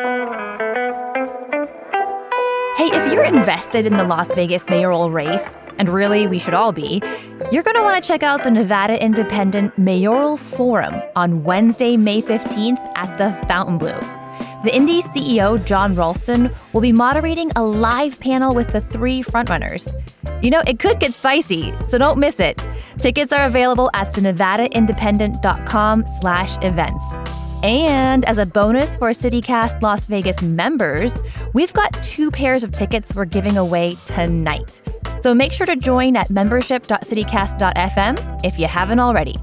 Hey, if you're invested in the Las Vegas mayoral race, and really we should all be, you're going to want to check out the Nevada Independent Mayoral Forum on Wednesday, May 15th at the Fontainebleau. The Indy CEO, Jon Ralston, will be moderating a live panel with the three frontrunners. You know, it could get spicy, so don't miss it. Tickets are available at thenevadaindependent.com slash events. And as a bonus for CityCast Las Vegas members, we've got two pairs of tickets we're giving away tonight. So make sure to join at membership.citycast.fm if you haven't already.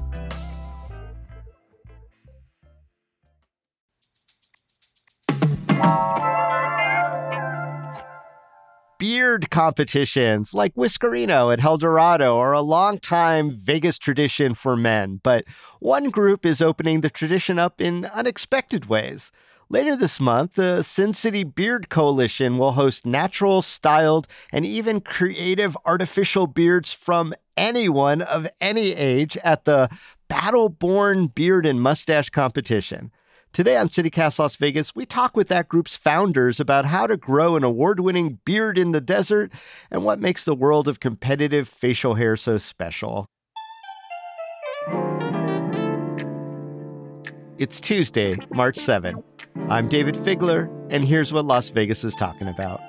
Beard competitions like Whiskerino at Helldorado are a long-time Vegas tradition for men, but one group is opening the tradition up in unexpected ways. Later this month, the Sin City Beard Coalition will host natural, styled, and even creative artificial beards from anyone of any age at the Battle Born Beard and Mustache Competition. Today on CityCast Las Vegas, we talk with that group's founders about how to grow an award winning beard in the desert and what makes the world of competitive facial hair so special. It's Tuesday, March 7. I'm Dayvid Figler, and here's what Las Vegas is talking about.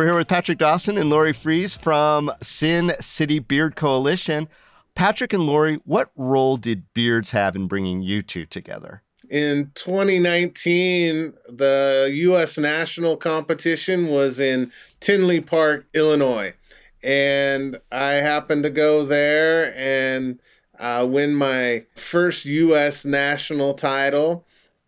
We're here with Patrick Dawson and Lori Fries from Sin City Beard Coalition. Patrick and Lori, what role did beards have in bringing you two together? In 2019, the U.S. national competition was in Tinley Park, Illinois. And I happened to go there and uh, win my first U.S. national title.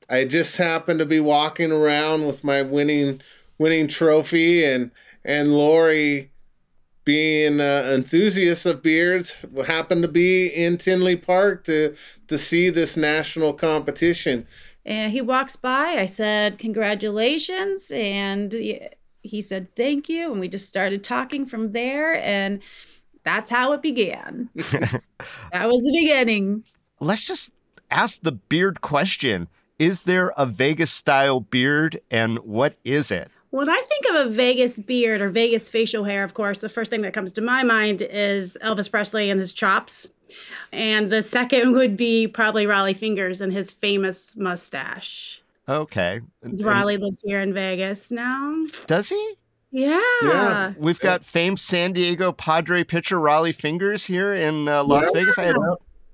I just happened to be walking around with my winning winning trophy and and Lori being an enthusiast of beards happened to be in Tinley Park to to see this national competition. And he walks by. I said, "Congratulations!" And he said, "Thank you." And we just started talking from there, and that's how it began. that was the beginning. Let's just ask the beard question: Is there a Vegas style beard, and what is it? When I think of a Vegas beard or Vegas facial hair, of course, the first thing that comes to my mind is Elvis Presley and his chops. And the second would be probably Rollie Fingers and his famous mustache. Okay. Rollie lives here in Vegas now. Does he? Yeah. Yeah. We've got famed San Diego Padre pitcher Rollie Fingers here in uh, Las yeah. Vegas. I had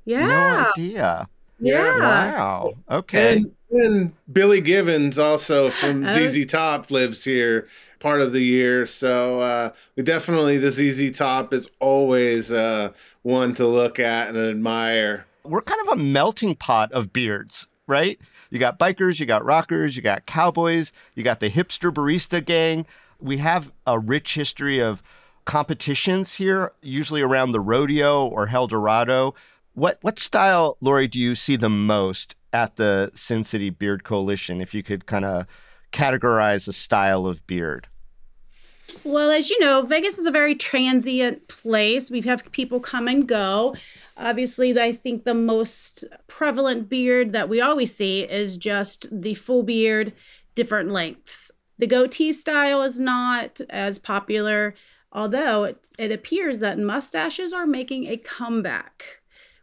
yeah. no idea. Yeah. Wow. Okay. And and Billy Gibbons, also from oh. ZZ Top, lives here part of the year. So uh, we definitely the ZZ Top is always uh, one to look at and admire. We're kind of a melting pot of beards, right? You got bikers, you got rockers, you got cowboys, you got the hipster barista gang. We have a rich history of competitions here, usually around the rodeo or Helldorado. What what style, Lori, do you see the most at the Sin City Beard Coalition, if you could kind of categorize a style of beard. Well, as you know, Vegas is a very transient place. We have people come and go. Obviously, I think the most prevalent beard that we always see is just the full beard, different lengths. The goatee style is not as popular, although it, it appears that mustaches are making a comeback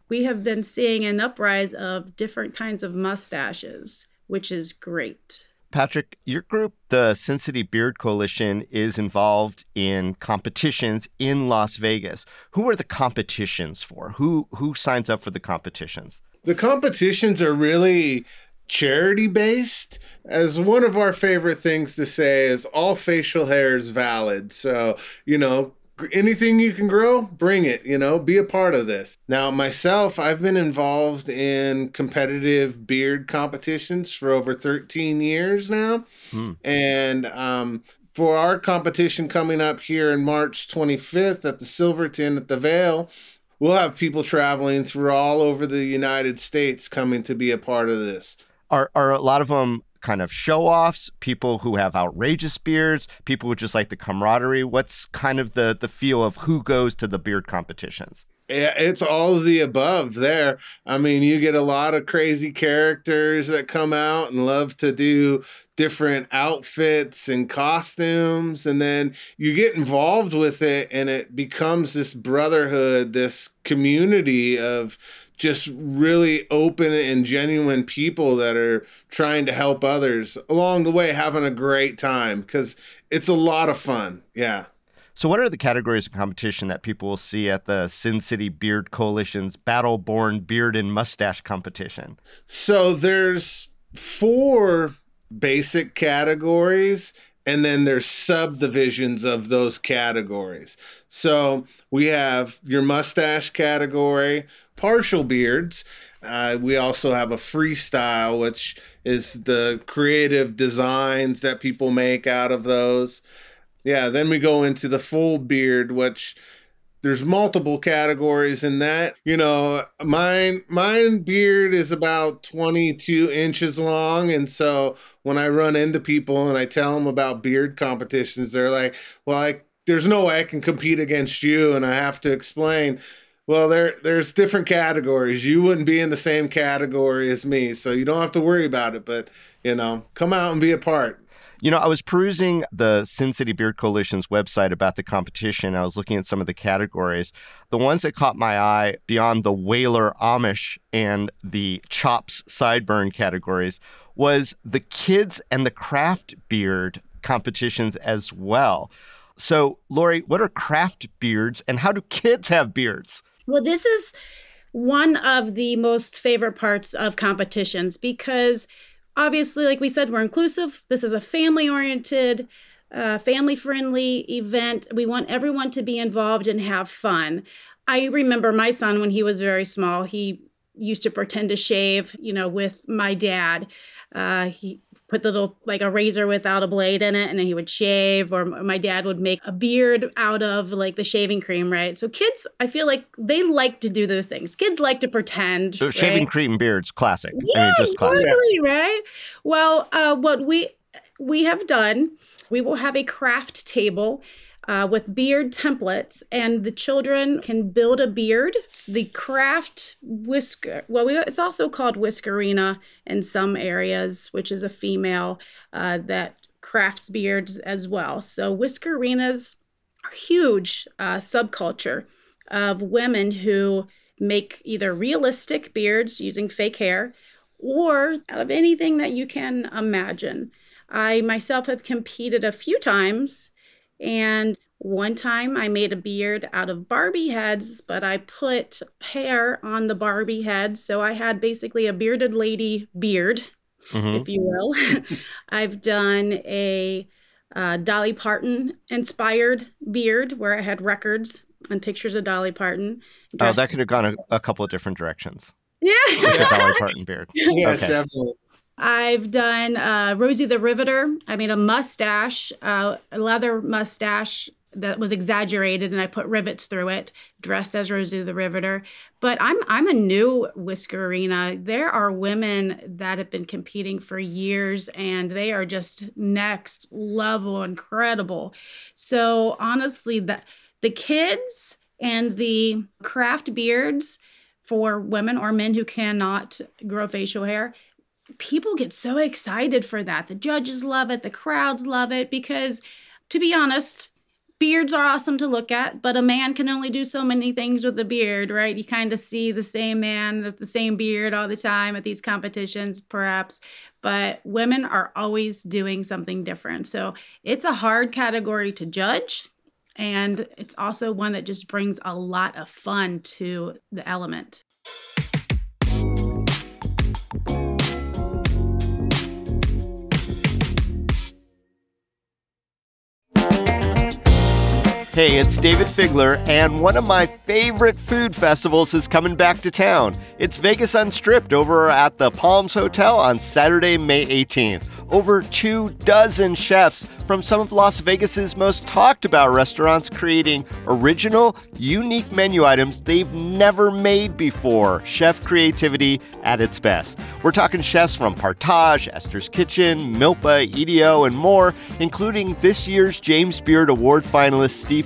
we have been seeing an uprise of different kinds of mustaches, which is great. Patrick, your group, the Sin City Beard Coalition, is involved in competitions in Las Vegas. Who are the competitions for? Who who signs up for the competitions? The competitions are really charity based. As one of our favorite things to say is all facial hair is valid. So, you know, anything you can grow, bring it, you know, be a part of this. Now, myself, I've been involved in competitive beard competitions for over 13 years now. Hmm. And um, for our competition coming up here in March 25th at the Silverton at the Veil, we'll have people traveling through all over the United States coming to be a part of this. Are, are a lot of them kind of show offs, people who have outrageous beards, people who just like the camaraderie? What's kind of the the feel of who goes to the beard competitions? it's all of the above there. I mean, you get a lot of crazy characters that come out and love to do different outfits and costumes. And then you get involved with it, and it becomes this brotherhood, this community of just really open and genuine people that are trying to help others along the way, having a great time because it's a lot of fun. Yeah. So, what are the categories of competition that people will see at the Sin City Beard Coalition's Battle Born Beard and Mustache competition? So, there's four basic categories, and then there's subdivisions of those categories. So, we have your mustache category, partial beards. Uh, we also have a freestyle, which is the creative designs that people make out of those. Yeah, then we go into the full beard, which there's multiple categories in that. You know, mine mine beard is about 22 inches long, and so when I run into people and I tell them about beard competitions, they're like, "Well, I there's no way I can compete against you," and I have to explain. Well, there there's different categories. You wouldn't be in the same category as me, so you don't have to worry about it. But you know, come out and be a part. You know, I was perusing the Sin City Beard Coalition's website about the competition. I was looking at some of the categories. The ones that caught my eye beyond the Whaler Amish and the Chops Sideburn categories was the kids and the craft beard competitions as well. So, Lori, what are craft beards and how do kids have beards? Well, this is one of the most favorite parts of competitions because obviously, like we said, we're inclusive. This is a family oriented, uh, family friendly event. We want everyone to be involved and have fun. I remember my son when he was very small, he used to pretend to shave, you know, with my dad. Uh, he put the little like a razor without a blade in it and then he would shave or my dad would make a beard out of like the shaving cream right so kids i feel like they like to do those things kids like to pretend so right? shaving cream beards classic yeah, I mean, just classic. Exactly, right well uh, what we we have done we will have a craft table uh, with beard templates, and the children can build a beard. It's the craft whisker. Well, we, it's also called whiskerina in some areas, which is a female uh, that crafts beards as well. So whiskerinas are huge uh, subculture of women who make either realistic beards using fake hair or out of anything that you can imagine. I myself have competed a few times and one time I made a beard out of Barbie heads, but I put hair on the Barbie head. So I had basically a bearded lady beard, mm-hmm. if you will. I've done a uh, Dolly Parton inspired beard where I had records and pictures of Dolly Parton. Oh, that could have gone a, a couple of different directions. Yeah. the Dolly Parton beard. Yeah, okay. definitely. I've done uh, Rosie the Riveter. I made a mustache, uh, a leather mustache that was exaggerated, and I put rivets through it, dressed as Rosie the Riveter. But I'm I'm a new whiskerina. There are women that have been competing for years, and they are just next level incredible. So honestly, the the kids and the craft beards for women or men who cannot grow facial hair people get so excited for that. The judges love it, the crowds love it because to be honest, beards are awesome to look at, but a man can only do so many things with a beard, right? You kind of see the same man with the same beard all the time at these competitions, perhaps, but women are always doing something different. So it's a hard category to judge. And it's also one that just brings a lot of fun to the element. Hey, it's Dayvid Figler, and one of my favorite food festivals is coming back to town. It's Vegas Unstripped over at the Palms Hotel on Saturday, May 18th. over two dozen chefs from some of Las Vegas's most talked about restaurants creating original, unique menu items they've never made before. Chef creativity at its best. We're talking chefs from Partage, Esther's Kitchen, Milpa, EDO, and more, including this year's James Beard Award finalist Steve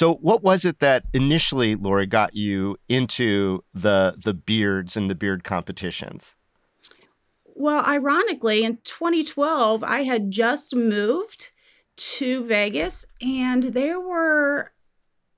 So, what was it that initially, Lori, got you into the the beards and the beard competitions? Well, ironically, in 2012, I had just moved to Vegas, and there were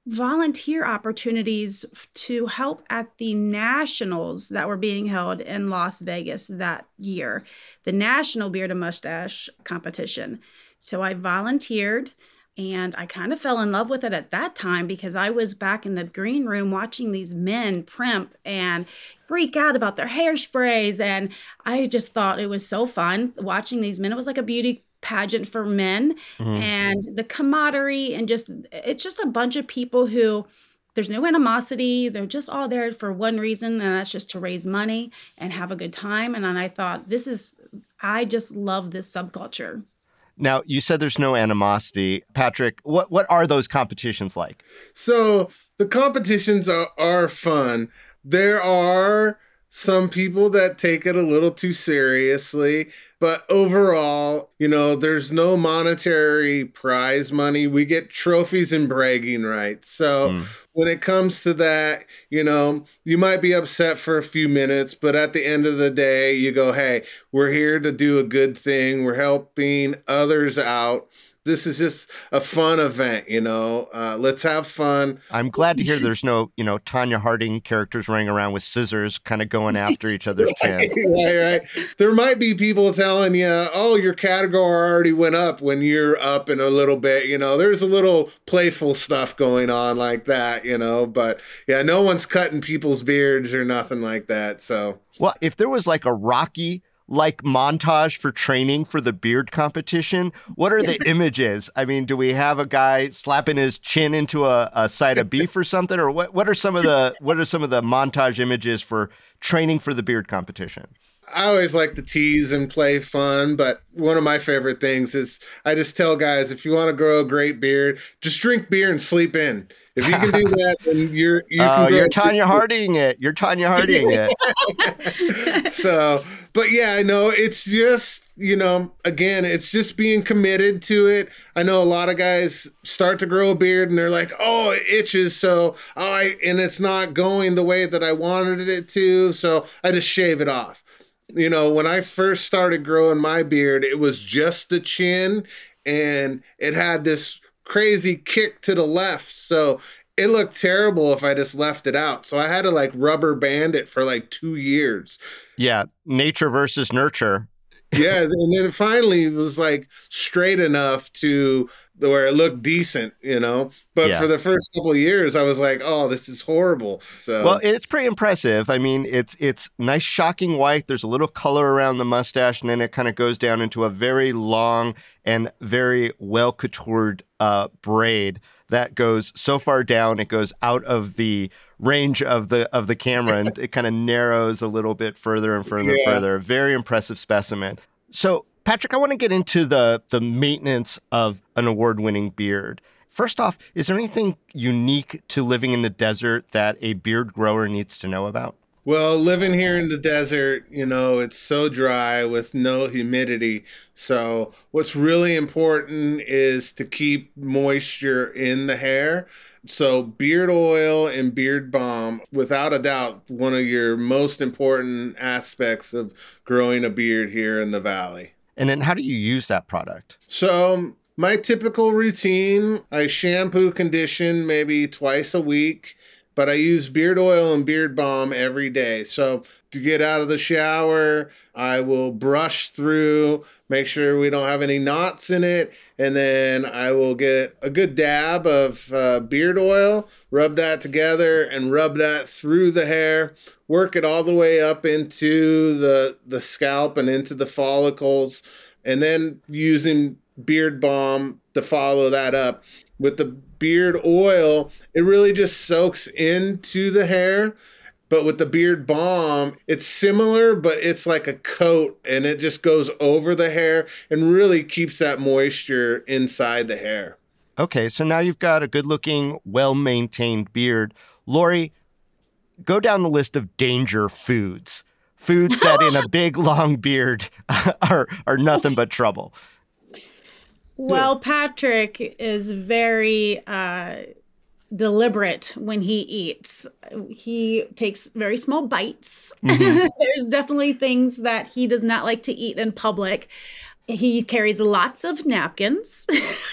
volunteer opportunities to help at the nationals that were being held in Las Vegas that year, the National Beard and Mustache competition. So I volunteered and I kind of fell in love with it at that time because I was back in the green room watching these men primp and freak out about their hairsprays. And I just thought it was so fun watching these men. It was like a beauty pageant for men mm-hmm. and the camaraderie and just it's just a bunch of people who there's no animosity they're just all there for one reason and that's just to raise money and have a good time and then i thought this is i just love this subculture now, you said there's no animosity. Patrick, what, what are those competitions like? So, the competitions are, are fun. There are some people that take it a little too seriously, but overall, you know, there's no monetary prize money. We get trophies and bragging rights. So mm. when it comes to that, you know, you might be upset for a few minutes, but at the end of the day, you go, hey, we're here to do a good thing. We're helping others out this is just a fun event, you know. Uh, let's have fun. I'm glad to hear there's no, you know, Tonya Harding characters running around with scissors, kind of going after each other's right, right, right. There might be people telling you, "Oh, your category already went up when you're up in a little bit." You know, there's a little playful stuff going on like that, you know. But yeah, no one's cutting people's beards or nothing like that. So, well, if there was like a Rocky like montage for training for the beard competition? What are the images? I mean, do we have a guy slapping his chin into a, a side of beef or something? Or what, what are some of the what are some of the montage images for training for the beard competition? I always like to tease and play fun, but one of my favorite things is I just tell guys if you want to grow a great beard, just drink beer and sleep in. If you can do that, then you're you oh, you're Tonya Harding it. You're Tonya Harding it. so, but yeah, I know it's just you know again, it's just being committed to it. I know a lot of guys start to grow a beard and they're like, oh, it itches, so oh, I and it's not going the way that I wanted it to, so I just shave it off you know, when I first started growing my beard, it was just the chin and it had this crazy kick to the left. So it looked terrible if I just left it out. So I had to like rubber band it for like two years. Yeah. Nature versus nurture yeah, and then finally it was like straight enough to where it looked decent, you know. But yeah. for the first couple years, I was like, "Oh, this is horrible." So well, it's pretty impressive. I mean, it's it's nice, shocking white. There's a little color around the mustache, and then it kind of goes down into a very long and very well coutoured uh, braid that goes so far down it goes out of the range of the of the camera and it kind of narrows a little bit further and further yeah. and further. Very impressive specimen. So, Patrick, I want to get into the the maintenance of an award-winning beard. First off, is there anything unique to living in the desert that a beard grower needs to know about? Well, living here in the desert, you know, it's so dry with no humidity. So, what's really important is to keep moisture in the hair. So, beard oil and beard balm, without a doubt, one of your most important aspects of growing a beard here in the valley. And then, how do you use that product? So, um, my typical routine I shampoo, condition maybe twice a week but I use beard oil and beard balm every day. So to get out of the shower, I will brush through, make sure we don't have any knots in it, and then I will get a good dab of uh, beard oil, rub that together, and rub that through the hair. Work it all the way up into the the scalp and into the follicles, and then using beard balm to follow that up with the beard oil. It really just soaks into the hair but with the beard balm, it's similar, but it's like a coat and it just goes over the hair and really keeps that moisture inside the hair. Okay, so now you've got a good looking, well maintained beard. Lori, go down the list of danger foods. Foods that in a big long beard are are nothing but trouble. Well, Patrick is very uh deliberate when he eats. He takes very small bites. Mm-hmm. There's definitely things that he does not like to eat in public. He carries lots of napkins.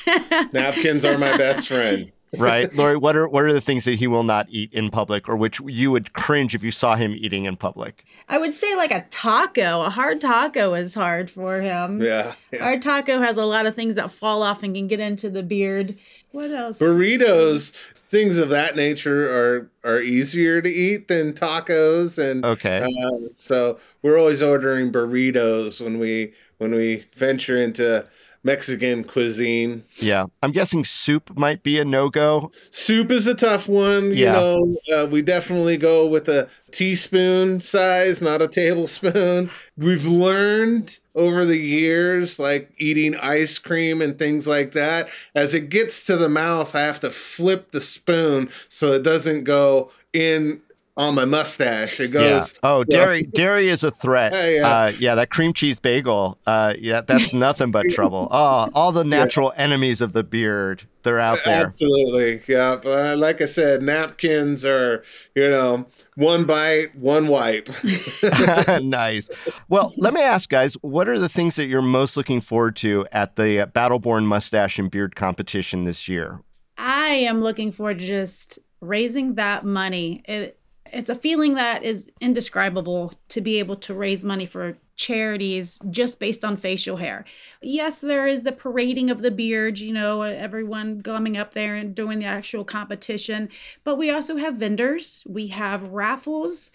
napkins are my best friend. Right, Lori. What are what are the things that he will not eat in public, or which you would cringe if you saw him eating in public? I would say like a taco. A hard taco is hard for him. Yeah, yeah. Our taco has a lot of things that fall off and can get into the beard. What else? Burritos, things of that nature are are easier to eat than tacos, and okay. Uh, so we're always ordering burritos when we when we venture into Mexican cuisine. Yeah. I'm guessing soup might be a no go. Soup is a tough one. Yeah. You know, uh, we definitely go with a teaspoon size, not a tablespoon. We've learned over the years, like eating ice cream and things like that, as it gets to the mouth, I have to flip the spoon so it doesn't go in on my mustache. It goes. Yeah. Oh, dairy dairy is a threat. Uh, yeah. Uh, yeah, that cream cheese bagel. Uh, yeah, that's nothing but trouble. Oh, all the natural yeah. enemies of the beard. They're out there. Absolutely. Yeah. But uh, like I said, napkins are you know one bite, one wipe. nice. Well, let me ask, guys, what are the things that you're most looking forward to at the Battle Born Mustache and Beard competition this year? I am looking forward to just raising that money. It, it's a feeling that is indescribable to be able to raise money for charities just based on facial hair. Yes, there is the parading of the beard, you know, everyone coming up there and doing the actual competition, but we also have vendors, we have raffles,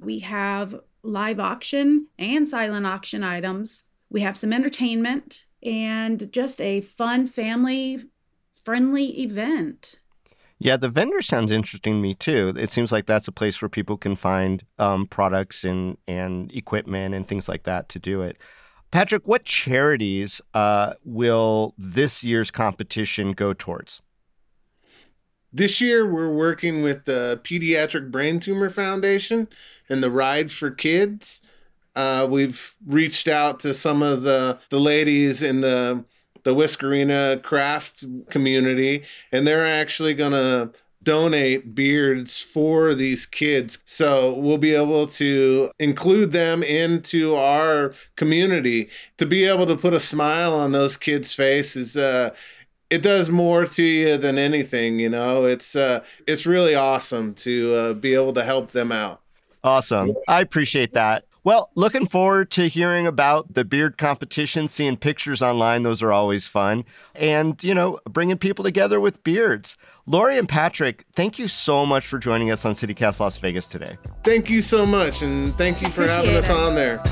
we have live auction and silent auction items. We have some entertainment and just a fun family friendly event. Yeah, the vendor sounds interesting to me too. It seems like that's a place where people can find um, products and and equipment and things like that to do it. Patrick, what charities uh, will this year's competition go towards? This year, we're working with the Pediatric Brain Tumor Foundation and the Ride for Kids. Uh, we've reached out to some of the the ladies in the the Whiskerina craft community, and they're actually going to donate beards for these kids. So we'll be able to include them into our community. To be able to put a smile on those kids' faces, uh, it does more to you than anything, you know. It's uh, it's really awesome to uh, be able to help them out. Awesome. I appreciate that. Well, looking forward to hearing about the beard competition, seeing pictures online. Those are always fun. And, you know, bringing people together with beards. Lori and Patrick, thank you so much for joining us on CityCast Las Vegas today. Thank you so much. And thank you for Appreciate having us on there.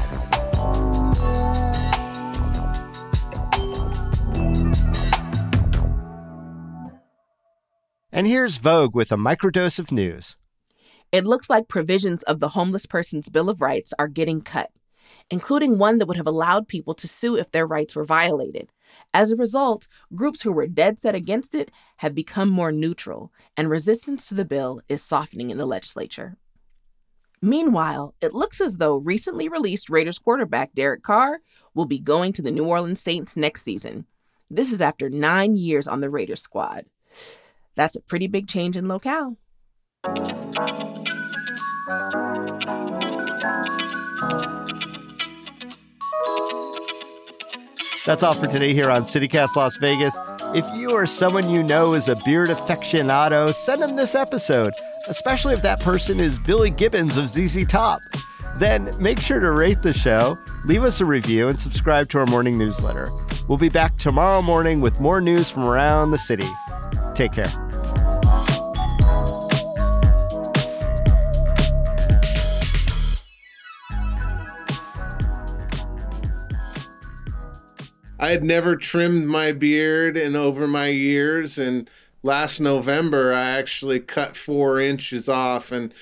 And here's Vogue with a microdose of news. It looks like provisions of the Homeless Person's Bill of Rights are getting cut, including one that would have allowed people to sue if their rights were violated. As a result, groups who were dead set against it have become more neutral, and resistance to the bill is softening in the legislature. Meanwhile, it looks as though recently released Raiders quarterback Derek Carr will be going to the New Orleans Saints next season. This is after nine years on the Raiders squad. That's a pretty big change in locale. That's all for today here on CityCast Las Vegas. If you or someone you know is a beard aficionado, send them this episode. especially if that person is Billy Gibbons of ZZ Top. Then make sure to rate the show, leave us a review, and subscribe to our morning newsletter. We'll be back tomorrow morning with more news from around the city. Take care. I had never trimmed my beard in over my years, and last November I actually cut four inches off. And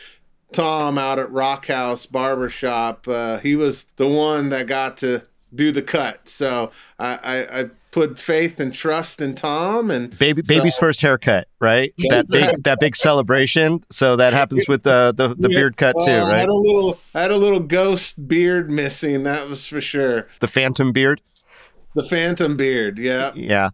Tom out at Rock House Barbershop, uh, he was the one that got to do the cut. So I, I, I put faith and trust in Tom and baby baby's first haircut, right? That big that big celebration. So that happens with the the, the yeah, beard cut well, too, right? I had a little I had a little ghost beard missing, that was for sure. The phantom beard? The phantom beard, yeah. Yeah.